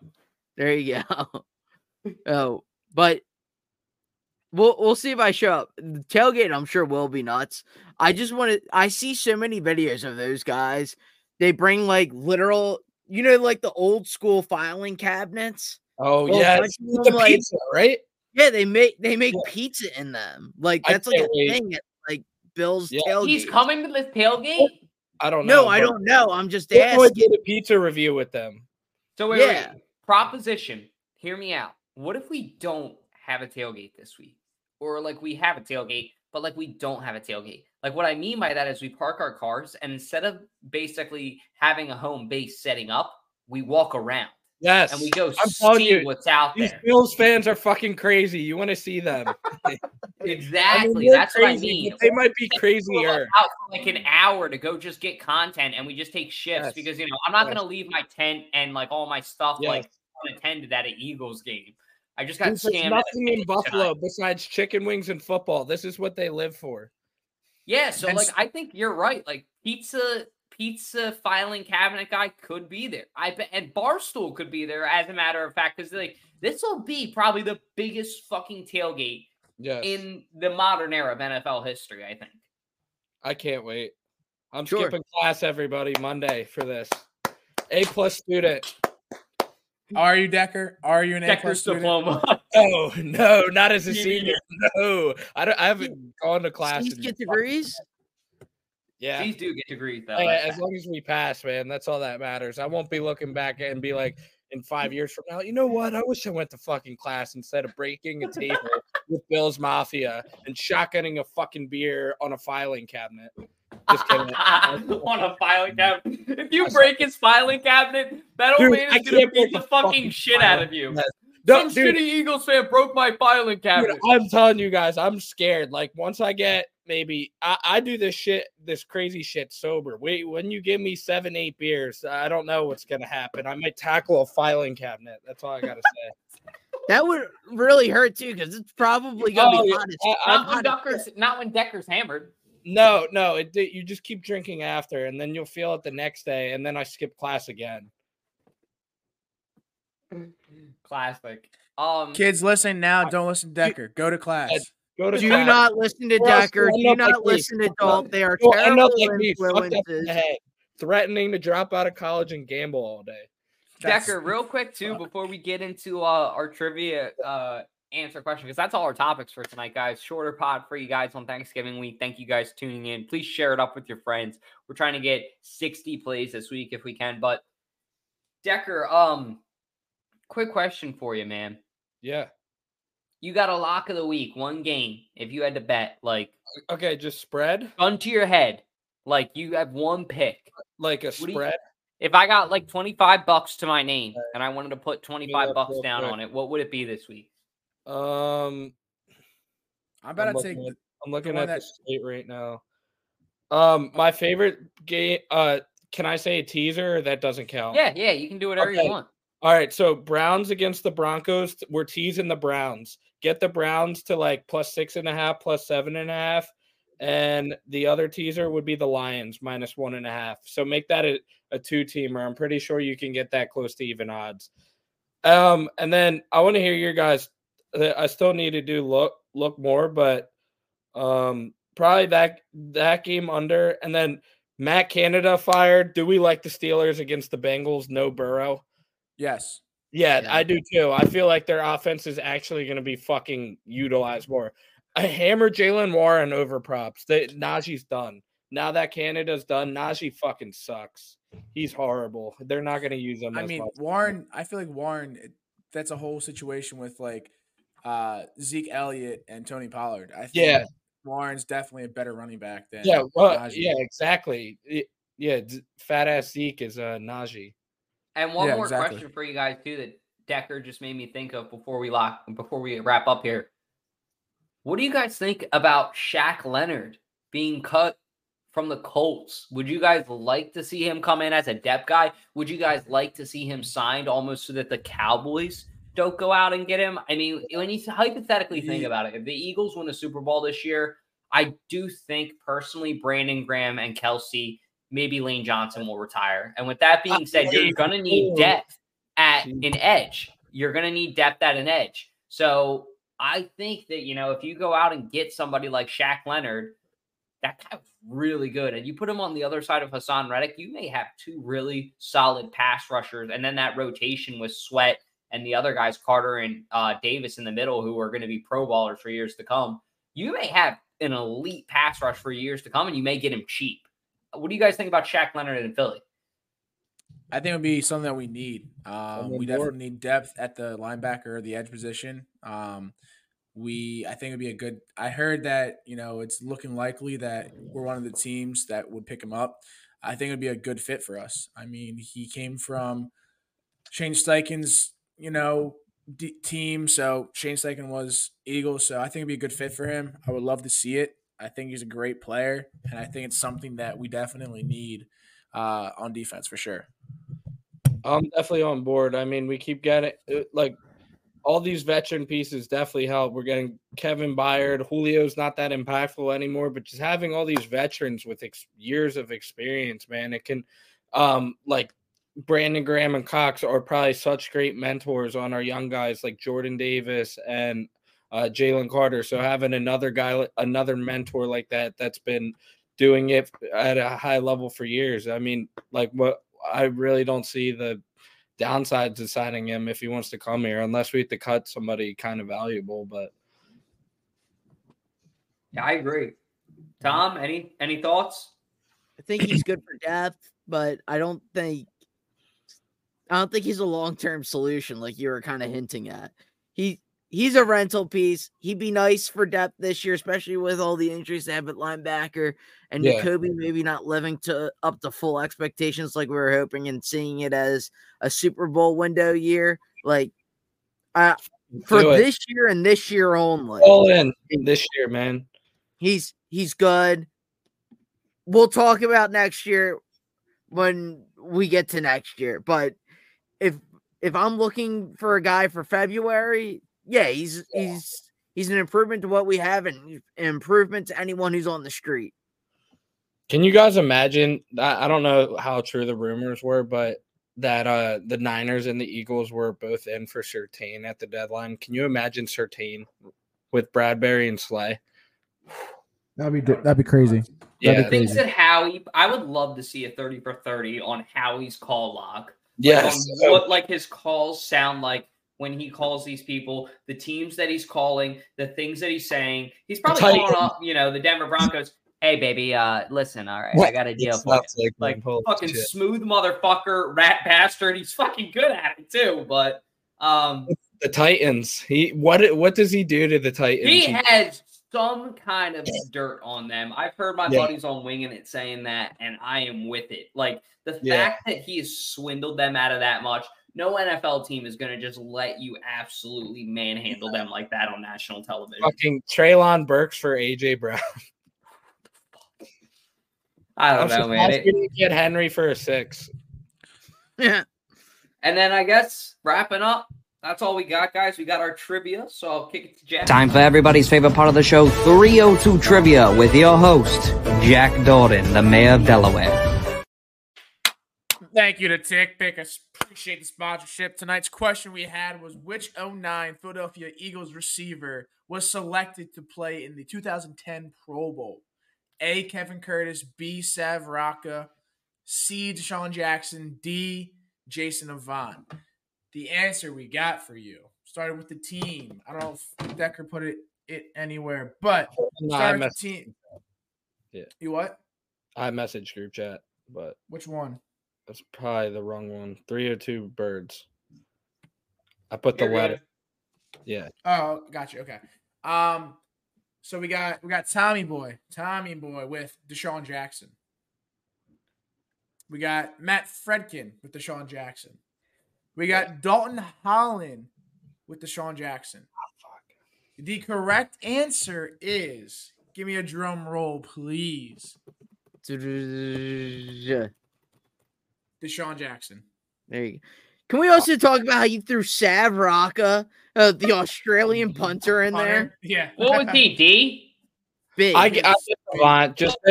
There you go. oh, but we'll we'll see if I show up. The tailgate, I'm sure will be nuts. I just want to. I see so many videos of those guys. They bring like literal, you know, like the old school filing cabinets. Oh Well, yes, bunch of with them, the like- pizza, right? Yeah, they make they make Yeah. pizza in them. Like that's like a wait. thing at like Bill's Yeah. tailgate. He's coming to this tailgate. I don't know. No, I don't know. I'm just we'll go and asking. get a pizza review with them. So wait, Yeah. wait. Proposition. Hear me out. What if we don't have a tailgate this week, or like we have a tailgate, but like we don't have a tailgate? Like what I mean by that is we park our cars, and instead of basically having a home base setting up, we walk around Yes, and we go I'm see you, what's out These there. Bills fans are fucking crazy. You want to see them? Exactly. they're That's what I mean. They might be crazier. out for like an hour to go just get content and we just take shifts Yes. because you know I'm not Yes. gonna leave my tent and like all my stuff like Yes. unattended at an Eagles game. I just got There's scammed. nothing in Buffalo tonight. besides chicken wings and football. This is what they live for. Yeah, so And like s- I think you're right. Like pizza pizza filing cabinet guy could be there. I bet and Barstool could be there as a matter of fact, because like this will be probably the biggest fucking tailgate Yes, in the modern era of NFL history, I think. I can't wait. I'm Sure. skipping class, everybody, Monday for this. A plus student. Are you Decker? Are you an A plus student? diploma. Oh no, not as a senior. No, I don't. I haven't gone to class. Please get degrees. Yeah, These do get degrees though. As long as we pass, man, that's all that matters. I won't be looking back and be like, in five years from now, you know what? I wish I went to fucking class instead of breaking a table with Bill's Mafia and shotgunning a fucking beer on a filing cabinet. Just kidding. on a filing cabinet. If you break his filing cabinet, that old Dude, man is gonna can't beat break the fucking fucking shit out of you. Cabinet. No, Some dude, shitty Eagles fan broke my filing cabinet. Dude, I'm telling you guys, I'm scared. Like once I get maybe I, I do this shit, this crazy shit sober. Wait, when you give me seven, eight beers, I don't know what's gonna happen. I might tackle a filing cabinet. That's all I gotta say. That would really hurt too, because it's probably gonna Oh, be yeah. hot as I- I- not when Decker's not when Decker's hammered. No, no, it you just keep drinking after, and then you'll feel it the next day, and then I skip class again. Classic. Um Kids, listen now. Don't listen to Decker. Go to class. Go to Do class. not listen to Decker. Do not like me. listen to Dalton. They are You'll terrible like me, fucked up in the influences. threatening to drop out of college and gamble all day. That's- Decker, real quick too, before we get into uh, our trivia uh, answer question, because that's all our topics for tonight, guys. Shorter pod for you guys on Thanksgiving week. Thank you guys tuning in. Please share it up with your friends. We're trying to get 60 plays this week if we can. But Decker, um, quick question for you, man. Yeah. You got a lock of the week, one game. If you had to bet, like Okay, just spread gun to your head, like you have one pick. like a do you- spread. If I got like 25 bucks to my name and I wanted to put 25 bucks real down quick. on it, what would it be this week? Um, I'm I'm to take. looking at- I'm looking one at the that- slate right now. Um, my favorite game. Uh, can I say a teaser? Or that doesn't count. Yeah, yeah, you can do whatever Okay. you want. All right. So Browns against the Broncos. We're teasing the Browns. Get the Browns to like plus six and a half, plus seven and a half, and the other teaser would be the Lions minus one and a half. So make that a, a two teamer. I'm pretty sure you can get that close to even odds. Um, and then I want to hear your guys. uh, I still need to do look look more, but um, probably that that game under, and then Matt Canada fired. Do we like the Steelers against the Bengals? No Burrow. Yes. Yeah, Yeah. I do too. I feel like their offense is actually going to be fucking utilized more. I hammer Jaylen Warren over props. They, Najee's done. Now that Canada's done, Najee fucking sucks. He's horrible. They're not going to use him. I mean, much. Warren. I feel like Warren. That's a whole situation with like uh Zeke Elliott and Tony Pollard. I think Yeah. Warren's definitely a better running back than yeah, well, Najee. yeah, exactly. It- yeah, fat ass Zeke is uh, Najee. And one Yeah, more exactly. question for you guys too that Decker just made me think of before we lock before we wrap up here. What do you guys think about Shaq Leonard being cut from the Colts? Would you guys like to see him come in as a depth guy? Would you guys like to see him signed almost so that the Cowboys don't go out and get him? I mean, when you hypothetically think about it, if the Eagles win a Super Bowl this year, I do think personally Brandon Graham and Kelce, maybe Lane Johnson will retire. And with that being said, you're going to need depth at an edge. You're going to need depth at an edge. So I think that, you know, if you go out and get somebody like Shaq Leonard, that guy's really good. And you put him on the other side of Haason Reddick, you may have two really solid pass rushers. And then that rotation with Sweat and the other guys, Carter and uh, Davis in the middle, who are going to be pro ballers for years to come. You may have an elite pass rush for years to come, and you may get him cheap. What do you guys think about Shaq Leonard in Philly? I think it would be something that we need. Um, on we board. definitely need depth at the linebacker or the edge position. Um, we, I think it'd be a good. I heard that you know it's looking likely that we're one of the teams that would pick him up. I think it'd be a good fit for us. I mean, he came from Shane Steichen's, you know, d- team. So Shane Steichen was Eagles. So I think it'd be a good fit for him. I would love to see it. I think he's a great player, and I think it's something that we definitely need uh, on defense for sure. I'm definitely on board. I mean, we keep getting uh, like all these veteran pieces definitely help. We're getting Kevin Byard. Julio's not that impactful anymore, but just having all these veterans with ex- years of experience, man, it can, um, like Brandon Graham and Cox are probably such great mentors on our young guys like Jordan Davis and uh, Jalen Carter. So having another guy, another mentor like that, that's been doing it at a high level for years. I mean, like what I really don't see the downsides to signing him if he wants to come here, unless we have to cut somebody kind of valuable. But Yeah, I agree. Tom, any any thoughts? I think he's good for depth, but I don't think I don't think he's a long term solution like you were kind of hinting at. He he's a rental piece. He'd be nice for depth this year, especially with all the injuries they have at linebacker and Yeah. Jacoby maybe not living to up to full expectations like we were hoping and seeing it as a Super Bowl window year. Like uh for this year and this year only. All in this year, man. He's he's good. We'll talk about next year when we get to next year. But if if I'm looking for a guy for February, yeah, he's he's he's an improvement to what we have and an improvement to anyone who's on the street. Can you guys imagine? I, I don't know how true the rumors were, but that uh the Niners and the Eagles were both in for Surtain at the deadline. Can you imagine Surtain with Bradberry and Slay? That'd be that'd be crazy. Yeah, be Things that Howie, I would love to see a 30 for 30 on Howie's call log. Like, yes. what like his calls sound like when he calls these people, the teams that he's calling, the things that he's saying. He's probably calling up, you know, the Denver Broncos. Hey, baby, uh, listen, all right, I got a deal for you. like, Like fucking shit. smooth motherfucker, rat bastard. He's fucking good at it too. But um, the Titans. He what what does he do to the Titans? he He- has some kind of dirt on them. I've heard my Yeah. buddies on winging it saying that, and I am with it. Like the Yeah. fact that he has swindled them out of that much. No NFL team is going to just let you absolutely manhandle them like that on national television. fucking Treylon Burks for AJ Brown. I I'm don't know, man. we It- didn't get Henry for a six. Yeah. and then I guess wrapping up, that's all we got, guys. We got our trivia, so I'll kick it to Jack. Time for everybody's favorite part of the show 302 Trivia with your host, Jack Dorden, the mayor of Delaware. Thank you to TickPick. I s- appreciate the sponsorship. Tonight's question we had was which 09 Philadelphia Eagles receiver was selected to play in the 2010 Pro Bowl? A. Kevin Curtis, B. Sav Rocca, C. DeSean Jackson, D. Jason Avant. The answer we got for you started with the team. I don't know if Decker put it, it anywhere, but No, I, started with the team. Yeah. You what? I message group chat, but Which one? That's probably the wrong one. Three or two birds. I put the You're good. letter. Yeah. Oh, gotcha. Okay. Um, so we got we got Tommy Boy, Tommy Boy with DeSean Jackson. We got Matt Fredkin with DeSean Jackson. We got Dalton Holland with DeSean Jackson. The correct answer is give me a drum roll, please. There DeSean Jackson. There you go. Can we also talk about how you threw Sav Rocca, uh, the Australian punter, in there? Yeah. What was he, D? Big. I, I get just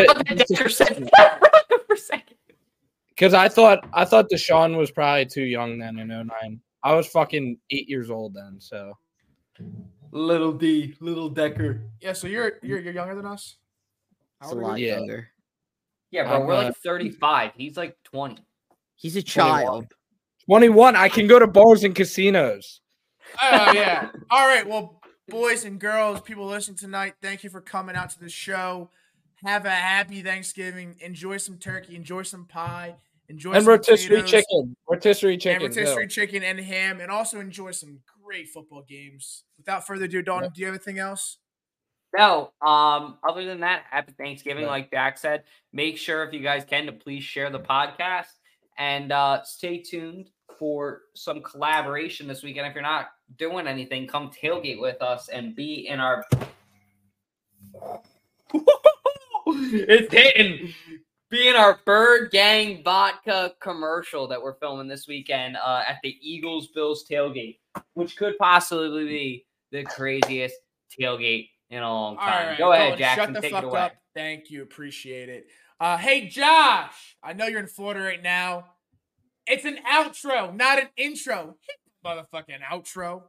for second. because I thought I thought DeSean was probably too young then in 09. I was fucking eight years old then, so Little D, little Decker. yeah. So you're you're you're younger than us. He's How a lot you? Yeah. younger. Yeah, bro, I'm, we're uh, like 35. He's like 20. He's a child. 21. I can go to bars and casinos. Oh yeah. All right. Well, boys and girls, people listening tonight, thank you for coming out to the show. Have a happy Thanksgiving. Enjoy some turkey. Enjoy some pie. Enjoy And some rotisserie potatoes, chicken. Rotisserie chicken. And chicken. rotisserie chicken and ham, and also enjoy some great football games. Without further ado, Dalton, do you have anything else? No, um, other than that, happy Thanksgiving, Right. like Jack said. Make sure if you guys can to please share the podcast and uh stay tuned for some collaboration this weekend. If you're not doing anything, come tailgate with us and be in our it's hitting. Be in our Bird Gang vodka commercial that we're filming this weekend uh, at the Eagles Bills tailgate, which could possibly be the craziest tailgate in a long time. right, Go ahead, Jackson. Shut the take fuck it away. up. Thank you. Appreciate it. Uh, hey, Josh. I know you're in Florida right now. It's an outro, not an intro. Motherfucking outro.